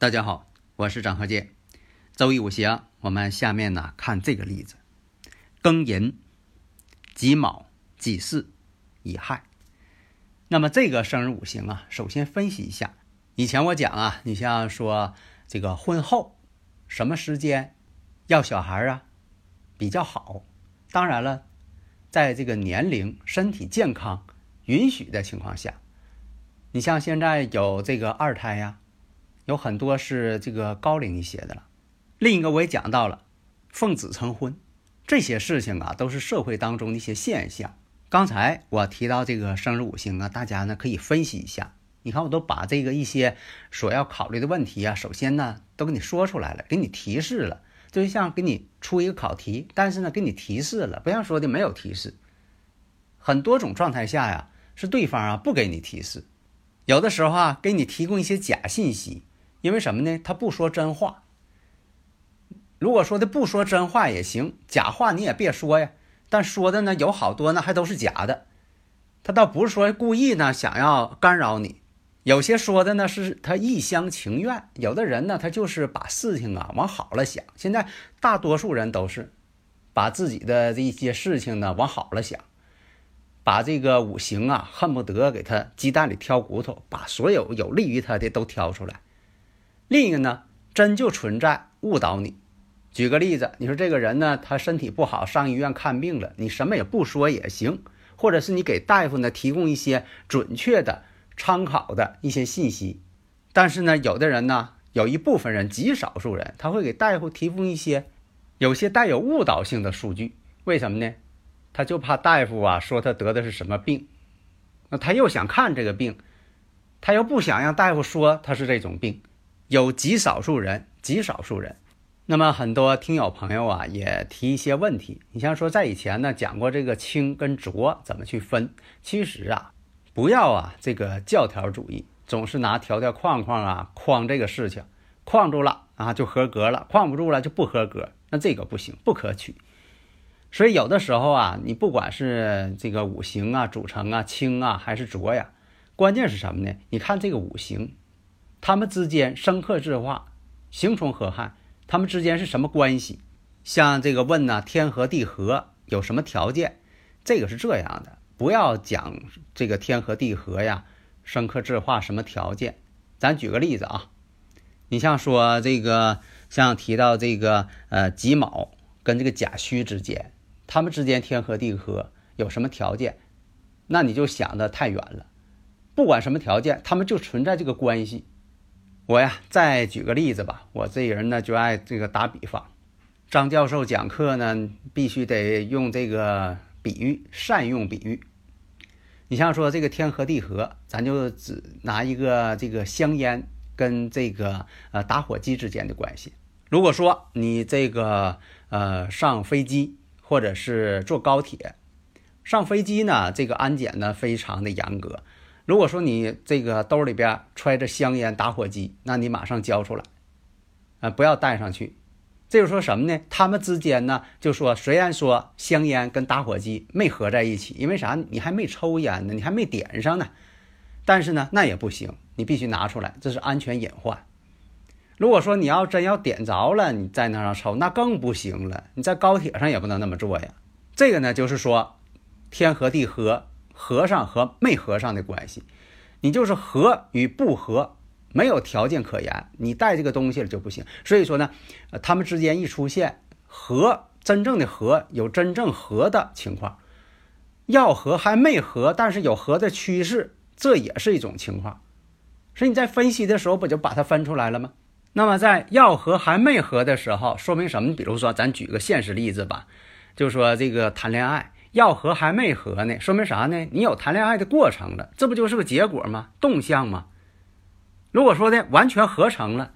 大家好，我是张和建。周易五行，我们下面呢看这个例子：庚寅、己卯、己巳、乙亥。那么这个生日五行啊，首先分析一下。以前我讲啊，你像说这个婚后什么时间要小孩啊比较好？当然了，在这个年龄、身体健康允许的情况下，你像现在有这个二胎呀。有很多是这个高龄一些的了，另一个我也讲到了，奉子成婚，这些事情啊都是社会当中的一些现象。刚才我提到这个生日五行啊，大家呢可以分析一下。你看，我都把这个一些所要考虑的问题啊，首先呢都给你说出来了，给你提示了，就像给你出一个考题，但是呢给你提示了，不像说的没有提示。很多种状态下呀，是对方啊不给你提示，有的时候啊给你提供一些假信息。因为什么呢？他不说真话。如果说的不说真话也行，假话你也别说呀。但说的呢有好多呢，还都是假的。他倒不是说故意呢想要干扰你，有些说的呢是他一厢情愿。有的人呢他就是把事情啊往好了想。现在大多数人都是把自己的这一些事情呢往好了想，把这个五行啊恨不得给他鸡蛋里挑骨头，把所有有利于他的都挑出来。另一个呢，真就存在误导你。举个例子，你说这个人呢，他身体不好，上医院看病了，你什么也不说也行，或者是你给大夫呢提供一些准确的参考的一些信息。但是呢，有的人呢，有一部分人，极少数人，他会给大夫提供一些有些带有误导性的数据。为什么呢？他就怕大夫啊说他得的是什么病，那他又想看这个病，他又不想让大夫说他是这种病。有极少数人，极少数人。那么很多听友朋友啊，也提一些问题。你像说在以前呢，讲过这个清跟浊怎么去分。其实啊，不要啊这个教条主义，总是拿条条框框啊框这个事情，框住了啊就合格了，框不住了就不合格。那这个不行，不可取。所以有的时候啊，你不管是这个五行啊组成啊清啊还是浊呀，关键是什么呢？你看这个五行。他们之间生克制化，形成合害，他们之间是什么关系？像这个问呢，天合地合有什么条件？这个是这样的，不要讲这个天合地合呀，生克制化什么条件？咱举个例子啊，你像说这个，像提到这个呃己卯跟这个甲戌之间，他们之间天合地合有什么条件？那你就想的太远了。不管什么条件，他们就存在这个关系。我呀，再举个例子吧。我这人呢，就爱这个打比方。张教授讲课呢，必须得用这个比喻，善用比喻。你像说这个天和地合，咱就只拿一个这个香烟跟这个呃打火机之间的关系。如果说你这个呃上飞机或者是坐高铁，上飞机呢，这个安检呢非常的严格。如果说你这个兜里边揣着香烟、打火机，那你马上交出来，啊，不要带上去。这就说什么呢？他们之间呢，就说虽然说香烟跟打火机没合在一起，因为啥？你还没抽烟呢，你还没点上呢。但是呢，那也不行，你必须拿出来，这是安全隐患。如果说你要真要点着了，你在那上抽，那更不行了。你在高铁上也不能那么做呀。这个呢，就是说天合地合。合上和没合上的关系，你就是合与不合，没有条件可言。你带这个东西了就不行。所以说呢，他们之间一出现合，真正的合有真正合的情况，要合还没合，但是有合的趋势，这也是一种情况。所以你在分析的时候不就把它分出来了吗？那么在要合还没合的时候，说明什么？比如说，咱举个现实例子吧，就说这个谈恋爱要合还没合呢，说明啥呢？你有谈恋爱的过程了，这不就是个结果吗？动向吗？如果说的完全合成了，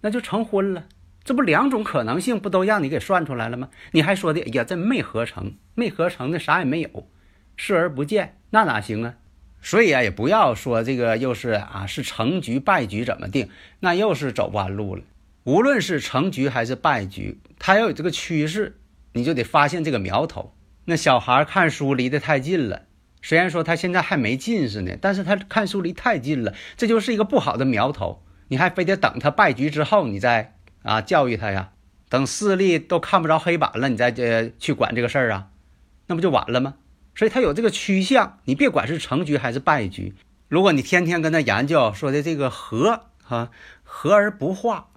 那就成婚了。这不两种可能性不都让你给算出来了吗？你还说的哎呀，这没合成，没合成的啥也没有，视而不见，那哪行啊？所以啊，也不要说这个又是啊是成局败局怎么定，那又是走弯路了。无论是成局还是败局，它要有这个趋势，你就得发现这个苗头。那小孩看书离得太近了，虽然说他现在还没近视呢，但是他看书离太近了，这就是一个不好的苗头。你还非得等他败局之后，你再。啊，教育他呀，等视力都看不着黑板了，你再呃去管这个事儿啊，那不就晚了吗？所以他有这个趋向，你别管是成局还是败局。如果你天天跟他研究说的这个和啊和而不化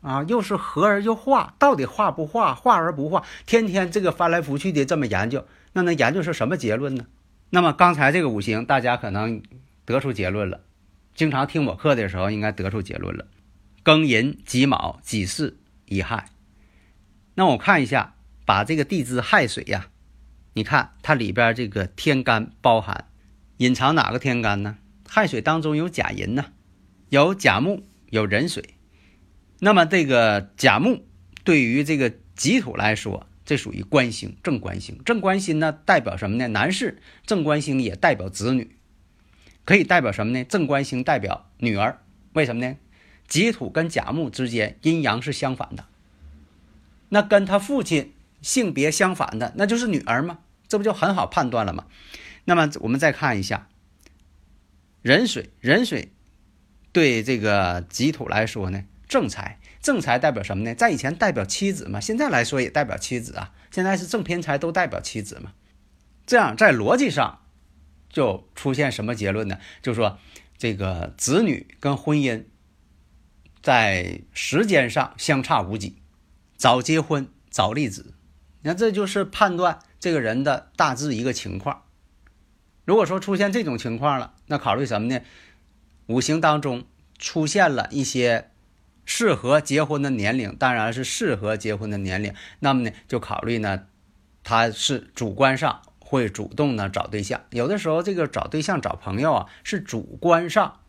啊，又是和而又化，到底化不化，化而不化，天天这个翻来覆去的这么研究，那能研究出什么结论呢？那么刚才这个五行，大家可能得出结论了，经常听我课的时候，应该得出结论了。庚寅、己卯、己巳、乙亥，那我看一下，把这个地支亥水呀，你看它里边这个天干包含隐藏哪个天干呢？亥水当中有甲寅呢，有甲木，有壬水。那么这个甲木对于这个己土来说，这属于官星，正官星。正官星呢，代表什么呢？男士正官星也代表子女，可以代表什么呢？正官星代表女儿，为什么呢？己土跟甲木之间阴阳是相反的，那跟他父亲性别相反的，那就是女儿吗？这不就很好判断了吗？那么我们再看一下壬水，壬水对这个己土来说呢，正财，正财代表什么呢？在以前代表妻子嘛，现在来说也代表妻子啊。现在是正偏财都代表妻子嘛。这样在逻辑上就出现什么结论呢？就说这个子女跟婚姻。在时间上相差无几，早结婚早立子，那这就是判断这个人的大致一个情况。如果说出现这种情况了，那考虑什么呢？五行当中出现了一些适合结婚的年龄，当然是适合结婚的年龄。那么呢，就考虑呢，他是主观上会主动呢找对象。有的时候这个找对象找朋友啊，是主观上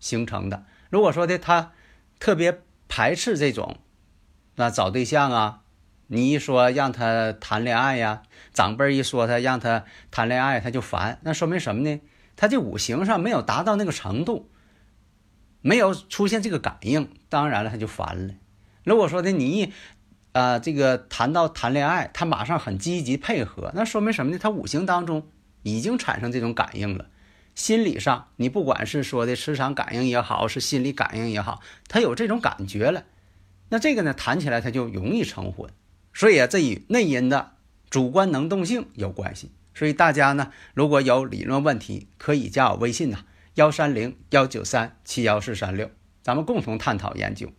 形成的。如果说的他。特别排斥这种，那找对象啊，你一说让他谈恋爱呀，长辈一说他让他谈恋爱，他就烦。那说明什么呢？他这五行上没有达到那个程度，没有出现这个感应，当然了，他就烦了。如果说的你，啊，这个谈到谈恋爱，他马上很积极配合，那说明什么呢？他五行当中已经产生这种感应了。心理上，你不管是说的磁场感应也好，是心理感应也好，他有这种感觉了，那这个呢谈起来他就容易成婚。所以啊，这与内因的主观能动性有关系。所以大家呢，如果有理论问题，可以加我微信呐，幺三零幺九三七幺四三六，咱们共同探讨研究。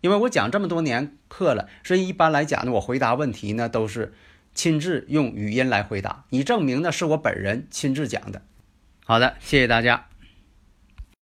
因为我讲这么多年课了，所以一般来讲呢，我回答问题呢都是亲自用语音来回答，以证明呢是我本人亲自讲的。好的，谢谢大家。